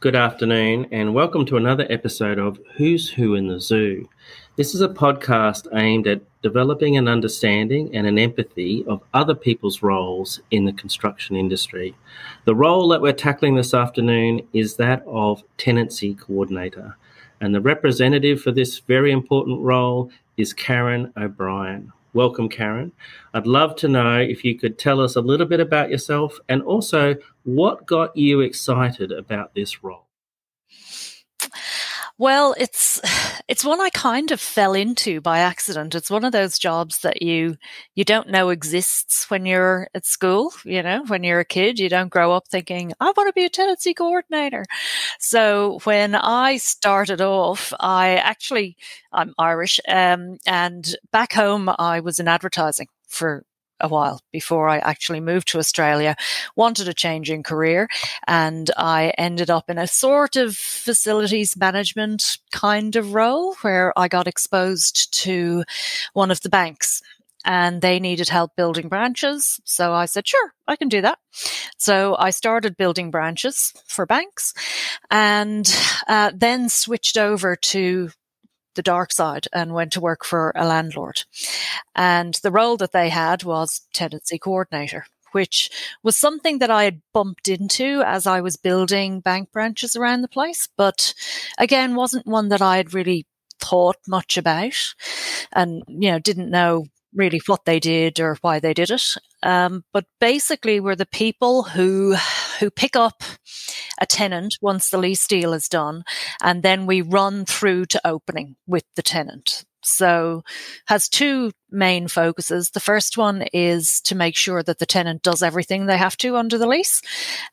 Good afternoon, and welcome to another episode of Who's Who in the Zoo. This is a podcast aimed at developing an understanding and an empathy of other people's roles in the construction industry. The role that we're tackling this afternoon is that of tenancy coordinator, and the representative for this very important role is Karyn O'Brien. Welcome, Karyn. I'd love to know if you could tell us a little bit about yourself and also what got you excited about this role. Well, it's it's one I kind of fell into by accident. It's one of those jobs that you you don't know exists when you're at school, you know, when you're a kid, you don't grow up thinking, I want to be a tenancy coordinator. So when I started off, I actually I'm Irish, um, and back home I was in advertising for a while before I actually moved to Australia, wanted a change in career, and I ended up in a sort of facilities management kind of role where I got exposed to one of the banks and they needed help building branches. So I said, sure, I can do that. So I started building branches for banks and uh, then switched over to the dark side and went to work for a landlord. And the role that they had was tenancy coordinator, which was something that I had bumped into as I was building bank branches around the place, but again, wasn't one that I had really thought much about and, you know, didn't know really what they did or why they did it. Um, but basically, we're the people who who pick up a tenant once the lease deal is done, and then we run through to opening with the tenant. So has two main focuses. The first one is to make sure that the tenant does everything they have to under the lease.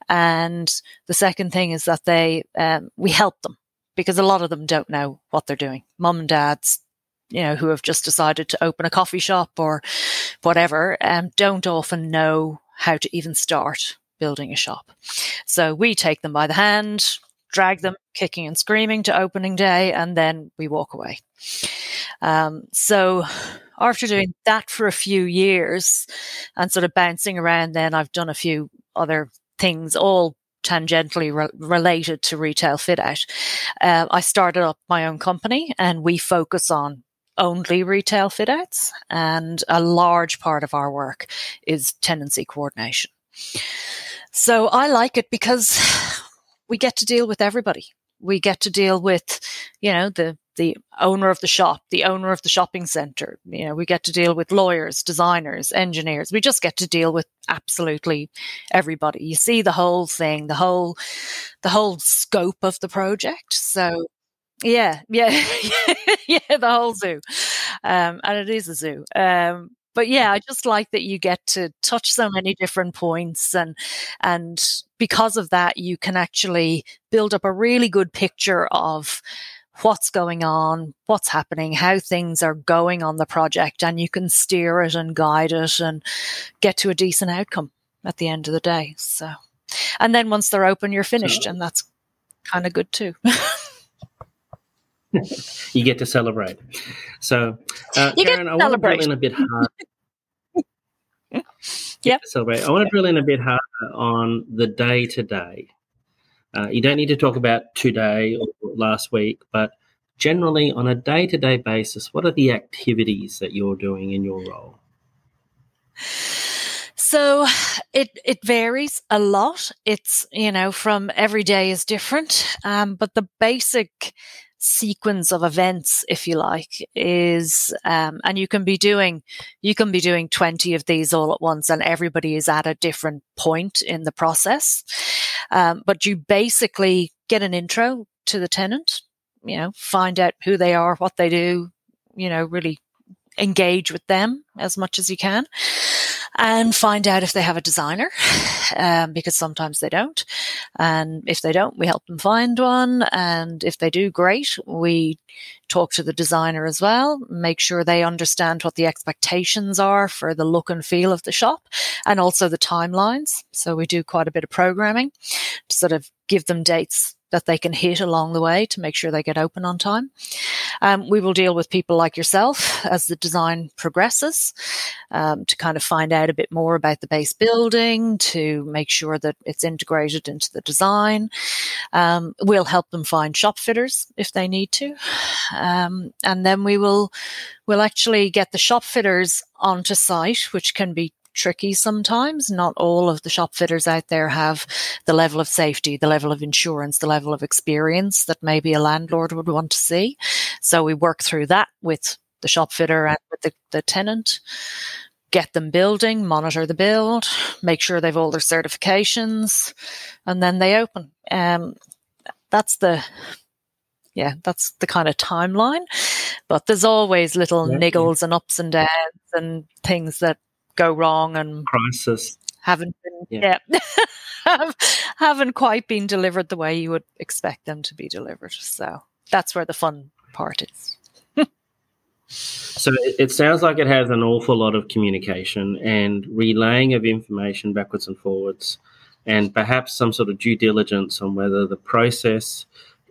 And the second thing is that they, um, we help them because a lot of them don't know what they're doing. Mum and dads you know, who have just decided to open a coffee shop or whatever, um, don't often know how to even start building a shop. So we take them by the hand, drag them kicking and screaming to opening day, and then we walk away. Um, so after doing that for a few years and sort of bouncing around, then I've done a few other things, all tangentially re- related to retail fit out. Uh, I started up my own company and we focus on only retail fit outs, and a large part of our work is tenancy coordination. So I like it because we get to deal with everybody. We get to deal with, you know, the the owner of the shop, the owner of the shopping center. You know, we get to deal with lawyers, designers, engineers. We just get to deal with absolutely everybody. You see the whole thing, the whole the whole scope of the project. So yeah, yeah, yeah, the whole zoo. Um, and it is a zoo. Um, but yeah, I just like that you get to touch so many different points and and because of that you can actually build up a really good picture of what's going on, what's happening, how things are going on the project and you can steer it and guide it and get to a decent outcome at the end of the day. So and then once they're open you're finished and that's kind of good too. you get to celebrate. So, uh, Karyn, I want to drill in a bit hard. yeah, celebrate. I want to drill in a bit harder on the day to day. You don't need to talk about today or last week, but generally on a day to day basis, what are the activities that you're doing in your role? So it it varies a lot. It's you know from every day is different, um, but the basic sequence of events, if you like, is, um, and you can be doing, you can be doing 20 of these all at once and everybody is at a different point in the process. Um, but you basically get an intro to the tenant, you know, find out who they are, what they do, you know, really engage with them as much as you can and find out if they have a designer, um, because sometimes they don't. And if they don't, we help them find one. And if they do, great. We talk to the designer as well, make sure they understand what the expectations are for the look and feel of the shop and also the timelines. So we do quite a bit of programming to sort of give them dates that they can hit along the way to make sure they get open on time. Um, we will deal with people like yourself as the design progresses um, to kind of find out a bit more about the base building, to make sure that it's integrated into the design. Um, we'll help them find shop fitters if they need to, um, and then we will we'll actually get the shop fitters onto site, which can be tricky sometimes. Not all of the shop fitters out there have the level of safety, the level of insurance, the level of experience that maybe a landlord would want to see. So we work through that with the shop fitter and with the, the tenant. Get them building, monitor the build, make sure they've all their certifications, and then they open. Um, that's the yeah, that's the kind of timeline. But there's always little niggles and ups and downs and things that go wrong and crisis haven't been yeah, yeah haven't quite been delivered the way you would expect them to be delivered. So that's where the fun part is. so it, it sounds like it has an awful lot of communication and relaying of information backwards and forwards, and perhaps some sort of due diligence on whether the process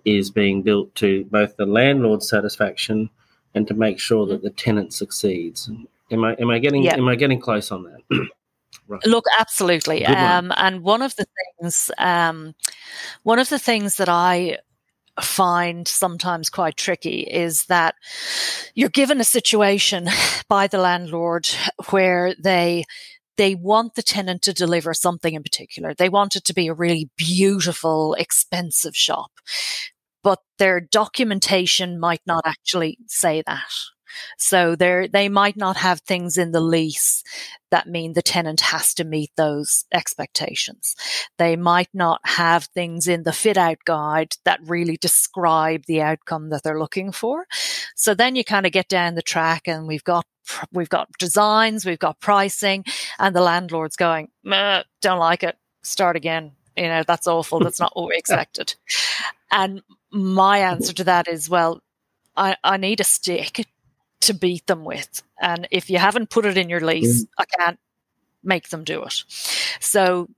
is being built to both the landlord's satisfaction and to make sure that mm-hmm. the tenant succeeds. Am I am I getting am I getting close on that? right. Look, absolutely. Um, and one of the things, um, one of the things that I find sometimes quite tricky is that you're given a situation by the landlord where they they want the tenant to deliver something in particular. They want it to be a really beautiful, expensive shop, but their documentation might not actually say that. So they they might not have things in the lease that mean the tenant has to meet those expectations. They might not have things in the fit out guide that really describe the outcome that they're looking for. So then you kind of get down the track and we've got we've got designs, we've got pricing, and the landlord's going, don't like it, start again. You know, that's awful. That's not what we expected. And my answer to that is, well, I, I need a stick to beat them with. And if you haven't put it in your lease, mm. I can't make them do it. So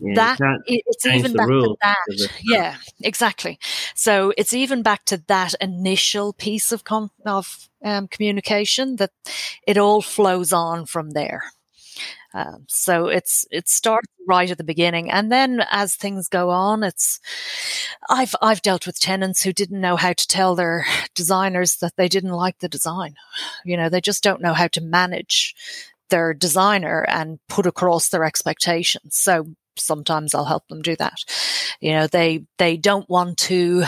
yeah, that it's even back to that. Yeah, exactly. So it's even back to that initial piece of com- of um, communication that it all flows on from there. Um, so it's it starts right at the beginning, and then as things go on, it's I've I've dealt with tenants who didn't know how to tell their designers that they didn't like the design. You know, they just don't know how to manage their designer and put across their expectations. So sometimes I'll help them do that. You know, they they don't want to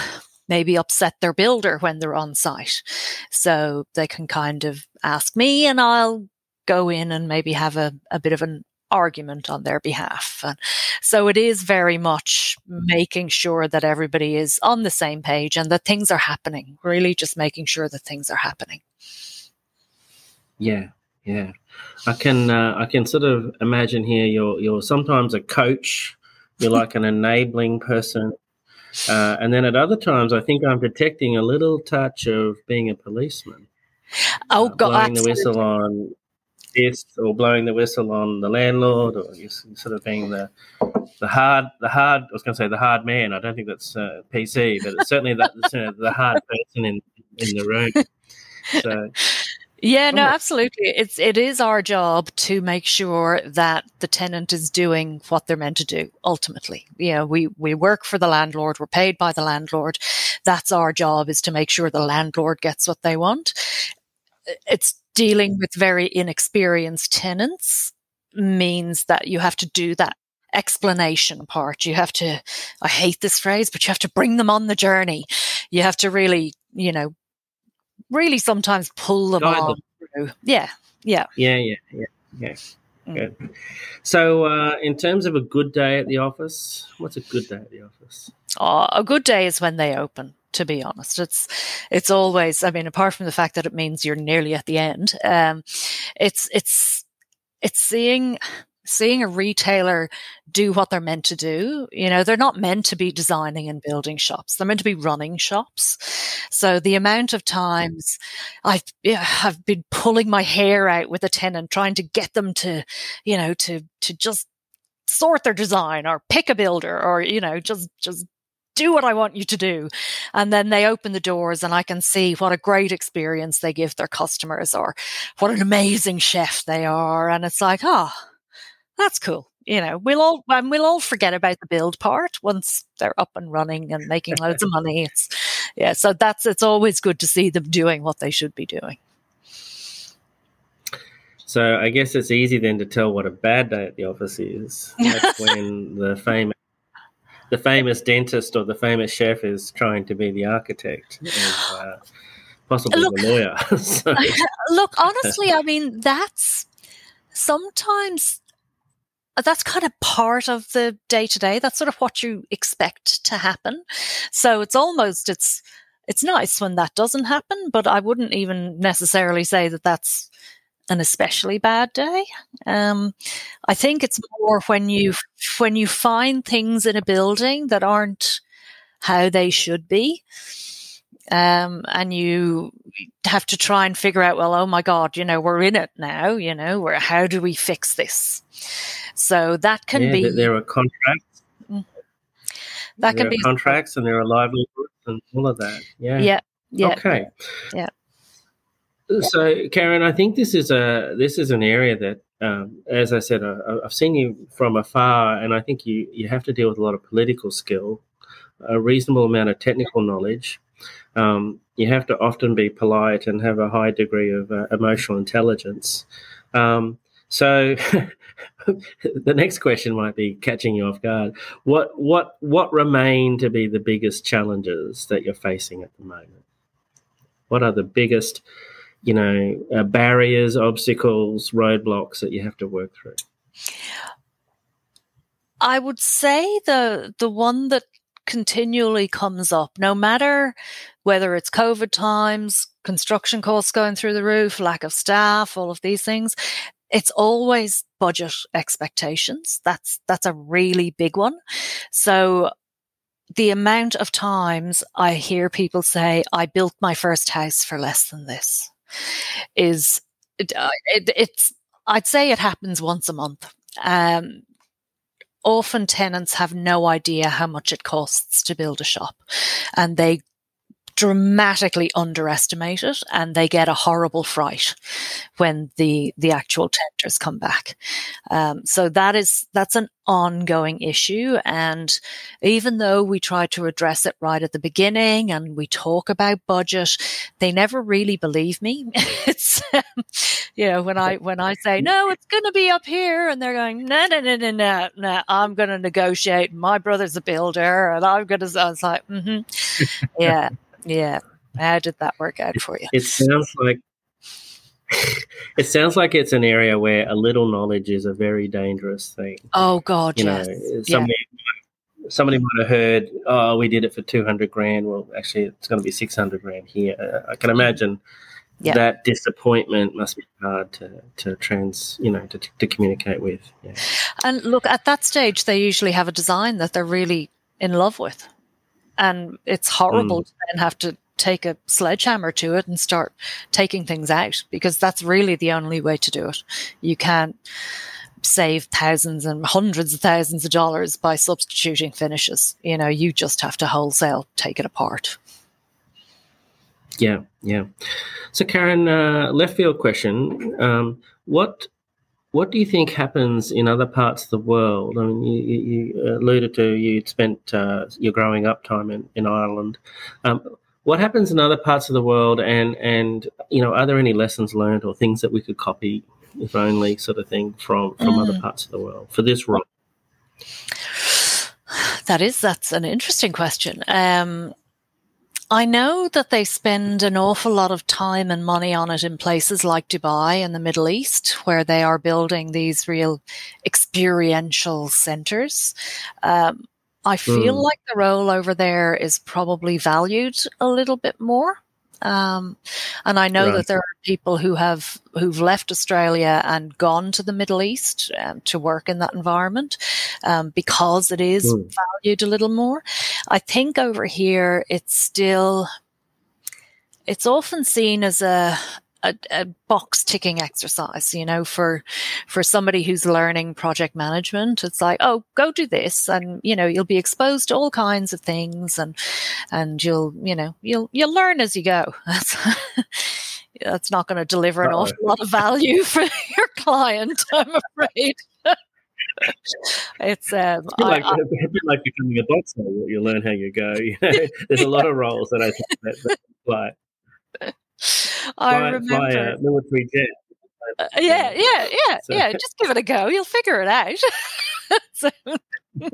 maybe upset their builder when they're on site. So they can kind of ask me and I'll go in and maybe have a, a bit of an argument on their behalf. And so it is very much making sure that everybody is on the same page and that things are happening, really just making sure that things are happening. Yeah, yeah. I can uh, I can sort of imagine here you're you're sometimes a coach, you're like an enabling person. Uh, and then at other times, I think I'm detecting a little touch of being a policeman. Oh, God! Blowing absolutely. the whistle on this or blowing the whistle on the landlord or sort of being the the hard the hard I was going to say the hard man I don't think that's uh, PC but it's certainly that uh, the hard person in in the room so yeah, no, absolutely. It's it is our job to make sure that the tenant is doing what they're meant to do. Ultimately, you know, we we work for the landlord. We're paid by the landlord. That's our job is to make sure the landlord gets what they want. It's dealing with very inexperienced tenants means that you have to do that explanation part. You have to, I hate this phrase, but you have to bring them on the journey. You have to really, you know, really sometimes pull them Guide on them. through. Yeah. Yeah. Yeah. Yeah. Yeah. Yeah. Mm. Good. So, uh, in terms of a good day at the office, what's a good day at the office? Oh, a good day is when they open to be honest. It's it's always I mean, apart from the fact that it means you're nearly at the end, um, it's it's it's seeing seeing a retailer do what they're meant to do. You know, they're not meant to be designing and building shops. They're meant to be running shops. So the amount of times I've, yeah, I've been pulling my hair out with a tenant, trying to get them to, you know, to, to just sort their design or pick a builder or, you know, just, just do what I want you to do. And then they open the doors and I can see what a great experience they give their customers or what an amazing chef they are. And it's like, oh, that's cool. You know, we'll all and we'll all forget about the build part once they're up and running and making loads of money. It's yeah, so that's it's always good to see them doing what they should be doing. So I guess it's easy then to tell what a bad day at the office is. That's when the famous the famous dentist or the famous chef is trying to be the architect and uh, possibly look, the lawyer. so. Look, honestly, I mean that's sometimes that's kind of part of the day to day. That's sort of what you expect to happen. So it's almost it's it's nice when that doesn't happen, but I wouldn't even necessarily say that that's an especially bad day. Um, I think it's more when you when you find things in a building that aren't how they should be. Um, and you have to try and figure out, well, oh my God, you know, we're in it now, you know, where, how do we fix this? So that can yeah, be. There are contracts. Mm. That there can be contracts and there are livelihoods and all of that. Yeah. Yeah. Yeah. Okay. Yeah. So, Karyn, I think this is a this is an area that, um, as I said, I, have seen you from afar, and I think you you have to deal with a lot of political skill, a reasonable amount of technical knowledge. Um, you have to often be polite and have a high degree of uh, emotional intelligence. Um, so, the next question might be catching you off guard. What what what remain to be the biggest challenges that you're facing at the moment? What are the biggest you know, uh, barriers, obstacles, roadblocks that you have to work through? I would say the the one that continually comes up, no matter whether it's COVID times, construction costs going through the roof, lack of staff, all of these things, it's always budget expectations. That's that's a really big one. So the amount of times I hear people say, I built my first house for less than this is uh, it, it's I'd say it happens once a month. Um, often tenants have no idea how much it costs to build a shop and they dramatically underestimate it and they get a horrible fright when the the actual tenders come back. Um, so that is that's an ongoing issue and even though we try to address it right at the beginning and we talk about budget they never really believe me. It's you know when i when i say no it's going to be up here and they're going no no no no no no i'm going to negotiate. My brother's a builder and i'm going to i was like mm-hmm. yeah yeah. How did that work out for you? It sounds like it sounds like it's an area where a little knowledge is a very dangerous thing. Oh God, you yes. know, somebody yeah. somebody might have heard, "Oh, we did it for two hundred grand." Well, actually, it's going to be six hundred grand here. Uh, I can imagine yeah. that disappointment must be hard to to trans, you know, to, to communicate with. Yeah. And look, at that stage, they usually have a design that they're really in love with and it's horrible mm. to then have to take a sledgehammer to it and start taking things out because that's really the only way to do it. You can't save thousands and hundreds of thousands of dollars by substituting finishes. You know, you just have to wholesale take it apart. Yeah, yeah. So, Karyn, uh, left field question: um, What what do you think happens in other parts of the world? I mean, you, you alluded to you spent uh, your growing up time in, in Ireland. Um, what happens in other parts of the world, and and you know, are there any lessons learned or things that we could copy, if only, sort of thing, from from mm. other parts of the world for this role? That is that's an interesting question. Um, I know that they spend an awful lot of time and money on it in places like Dubai and the Middle East, where they are building these real experiential centers. Um, I feel mm. like the role over there is probably valued a little bit more. Um, and I know right. that there are people who have who've left Australia and gone to the Middle East um, to work in that environment um, because it is mm. valued a little more. I think over here it's still it's often seen as a a, a, box ticking exercise, you know, for for somebody who's learning project management. It's like, oh, go do this, and you know, you'll be exposed to all kinds of things, and and you'll, you know, you'll you'll learn as you go. That's that's not going to deliver an awful lot of value for your client, I'm afraid. it's um, I, like, I, like becoming a boxer. You learn how you go. You know, there's a lot of roles that I think that, that apply. I fly, remember fly a military jet. Uh, yeah, yeah, yeah, so. yeah. Just give it a go. You'll figure it out. so,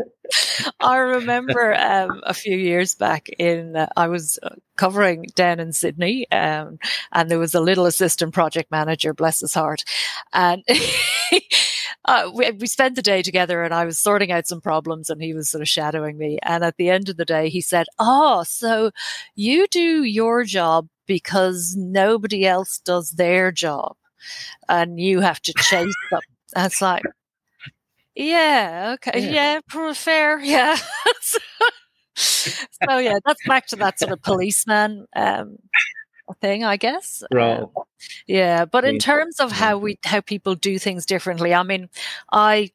I remember um, a few years back in uh, I was uh, covering down in Sydney, um, and there was a little assistant project manager, bless his heart, and. Uh, we, we spent the day together and I was sorting out some problems and he was sort of shadowing me. And at the end of the day, he said, Oh, so you do your job because nobody else does their job and you have to chase them. That's like, yeah, okay, yeah, yeah fair, yeah. so, so, yeah, that's back to that sort of policeman um, thing, I guess. Right. Um, yeah, but in terms of how we how people do things differently, I mean, I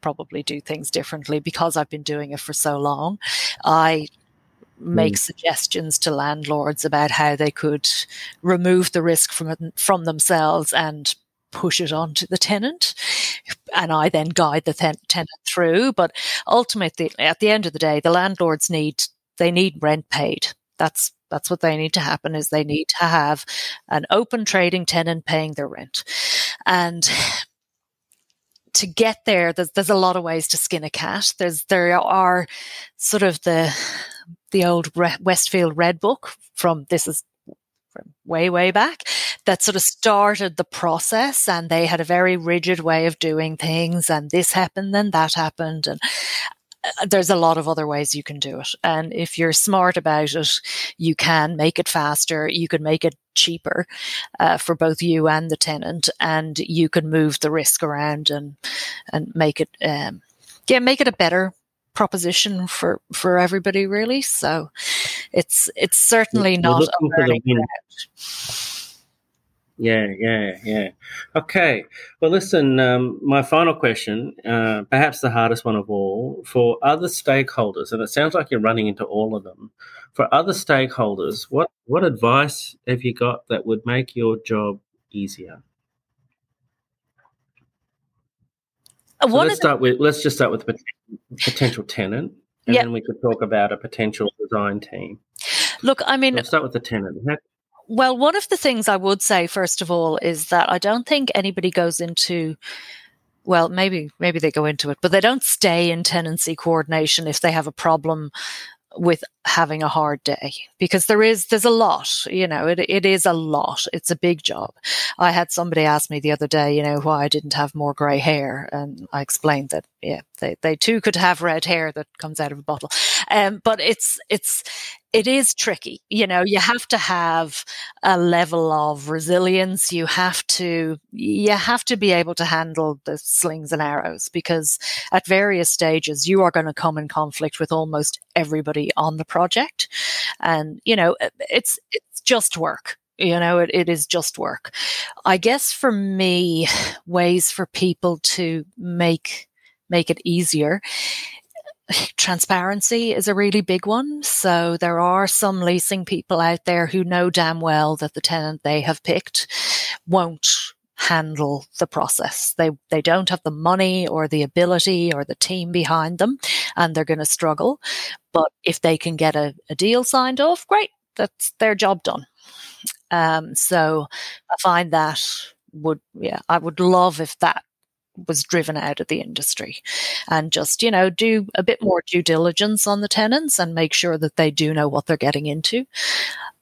probably do things differently because I've been doing it for so long. I make mm. suggestions to landlords about how they could remove the risk from from themselves and push it on to the tenant and I then guide the ten- tenant through but ultimately at the end of the day the landlords need they need rent paid that's that's what they need to happen is they need to have an open trading tenant paying their rent. And to get there there's, there's a lot of ways to skin a cat. There's there are sort of the the old Westfield Red Book from this is from way way back that sort of started the process and they had a very rigid way of doing things and this happened and that happened and there's a lot of other ways you can do it. And if you're smart about it you can make it faster you can make it cheaper uh, for both you and the tenant and you can move the risk around and and make it um, yeah make it a better proposition for for everybody really. So it's it's certainly We're not a learning yeah yeah yeah okay well listen um, my final question uh, perhaps the hardest one of all for other stakeholders and it sounds like you're running into all of them for other stakeholders what what advice have you got that would make your job easier so let's start with let's just start with potential tenant, and yep. then we could talk about a potential design team. Look, I mean, let's start with the tenant. Well, one of the things I would say, first of all, is that I don't think anybody goes into well, maybe maybe they go into it, but they don't stay in tenancy coordination if they have a problem with having a hard day because there is there's a lot you know it, it is a lot. It's a big job. I had somebody ask me the other day you know why i didn't have more gray hair and i explained that yeah they, they too could have red hair that comes out of a bottle um, but it's it's it is tricky. You know, you have to have a level of resilience. You have to, you have to be able to handle the slings and arrows because at various stages you are going to come in conflict with almost everybody on the project. And, you know, it's, it's just work. You know, it, it is just work. I guess for me, ways for people to make, make it easier transparency is a really big one. So there are some leasing people out there who know damn well that the tenant they have picked won't handle the process. They they don't have the money or the ability or the team behind them and they're going to struggle. But if they can get a, a deal signed off, great. That's their job done. Um, so I find that would yeah, I would love if that was driven out of the industry and just, you know, do a bit more due diligence on the tenants and make sure that they do know what they're getting into.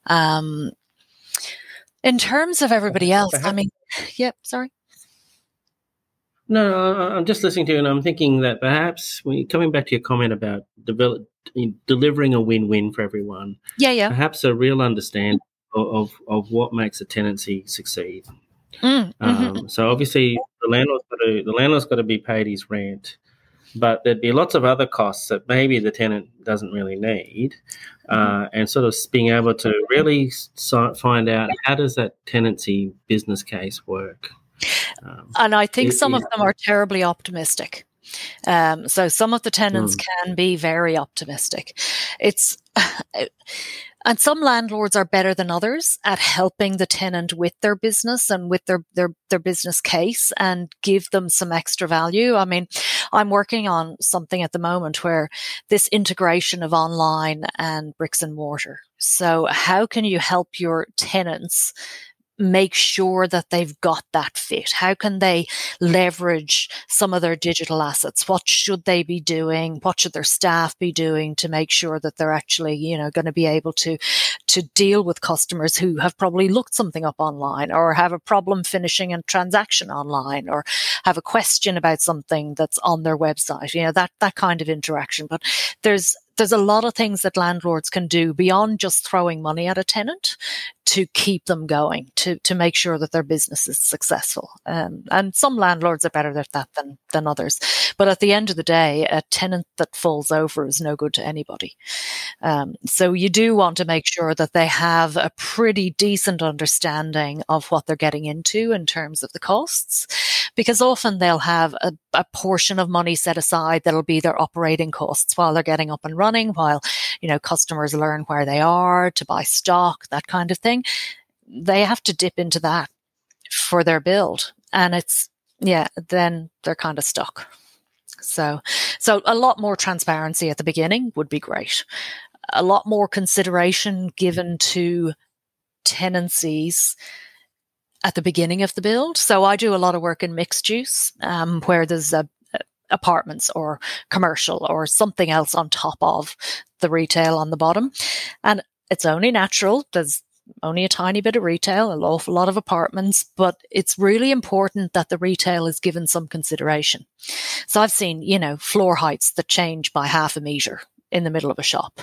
Um, in terms of everybody else, I mean, yeah, sorry. No, I'm just listening to you, and I'm thinking that perhaps coming back to your comment about develop, delivering a win-win for everyone. Yeah, yeah. Perhaps a real understanding of, of what makes a tenancy succeed. Mm, mm-hmm. um, so obviously the landlord's got to the landlord's got to be paid his rent. but there'd be lots of other costs that maybe the tenant doesn't really need, mm-hmm. uh, and sort of being able to really so- find out how does that tenancy business case work. Um, and I think it, some it, of them are terribly optimistic. Um, so some of the tenants mm. can be very optimistic. It's and some landlords are better than others at helping the tenant with their business and with their, their, their business case and give them some extra value. I mean, I'm working on something at the moment where this integration of online and bricks and mortar. So how can you help your tenants make sure that they've got that fit? How can they leverage some of their digital assets? What should they be doing? What should their staff be doing to make sure that they're actually, you know, going to be able to, to deal with customers who have probably looked something up online or have a problem finishing a transaction online or have a question about something that's on their website, you know, that, that kind of interaction. But there's, there's a lot of things that landlords can do beyond just throwing money at a tenant to keep them going, to to make sure that their business is successful. Um, and some landlords are better at that than than others. But at the end of the day, a tenant that falls over is no good to anybody. Um, so you do want to make sure that they have a pretty decent understanding of what they're getting into in terms of the costs, because often they'll have a, a portion of money set aside that'll be their operating costs while they're getting up and running, while you know customers learn where they are to buy stock, that kind of thing they have to dip into that for their build. And it's, yeah, then they're kind of stuck. So, so a lot more transparency at the beginning would be great. A lot more consideration given to tenancies at the beginning of the build. So I do a lot of work in mixed use, um, where there's a, apartments or commercial or something else on top of the retail on the bottom. And it's only natural. There's only a tiny bit of retail, an awful lot of apartments, but it's really important that the retail is given some consideration. So I've seen, you know, floor heights that change by half a meter in the middle of a shop.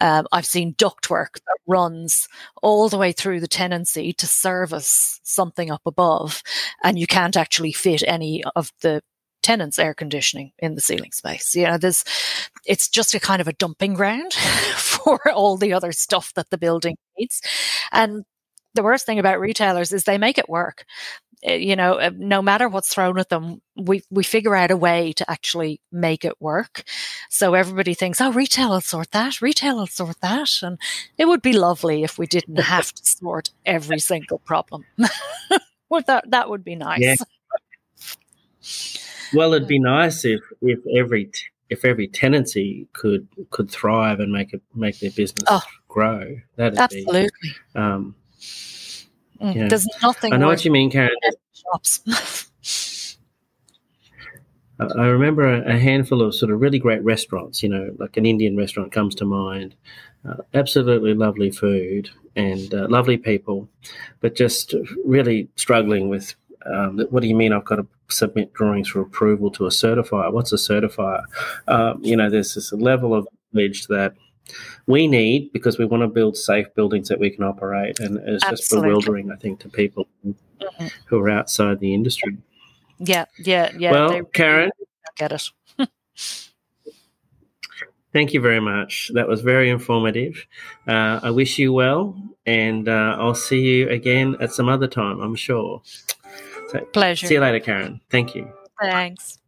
Um, I've seen ductwork that runs all the way through the tenancy to service something up above, and you can't actually fit any of the tenants air conditioning in the ceiling space. You know, there's, it's just a kind of a dumping ground for all the other stuff that the building needs. And the worst thing about retailers is they make it work. Eh, you know, eh, no matter what's thrown at them, we we figure out a way to actually make it work. So everybody thinks, "Oh, retail will sort that. Retail will sort that," and it would be lovely if we didn't have to sort every single problem. well, that that would be nice. Yeah. Well, it'd be nice if if every if every tenancy could could thrive and make it make their business oh, grow. That absolutely. Be, um, mm, There's nothing. I know what you mean, Karyn. Shops. I remember a handful of sort of really great restaurants. You know, like an Indian restaurant comes to mind. Uh, absolutely lovely food and uh, lovely people, but just really struggling with um, what do you mean I've got to submit drawings for approval to a certifier? What's a certifier? Um, you know, there's this level of knowledge that we need because we want to build safe buildings that we can operate. And it's Absolutely. just bewildering, I think, to people mm-hmm. who are outside the industry. Yeah, yeah, yeah. Well, Karyn, get it. Thank you very much. That was very informative. Uh, I wish you well, and uh, I'll see you again at some other time, I'm sure. Pleasure. See you later, Karyn. Thank you. Thanks.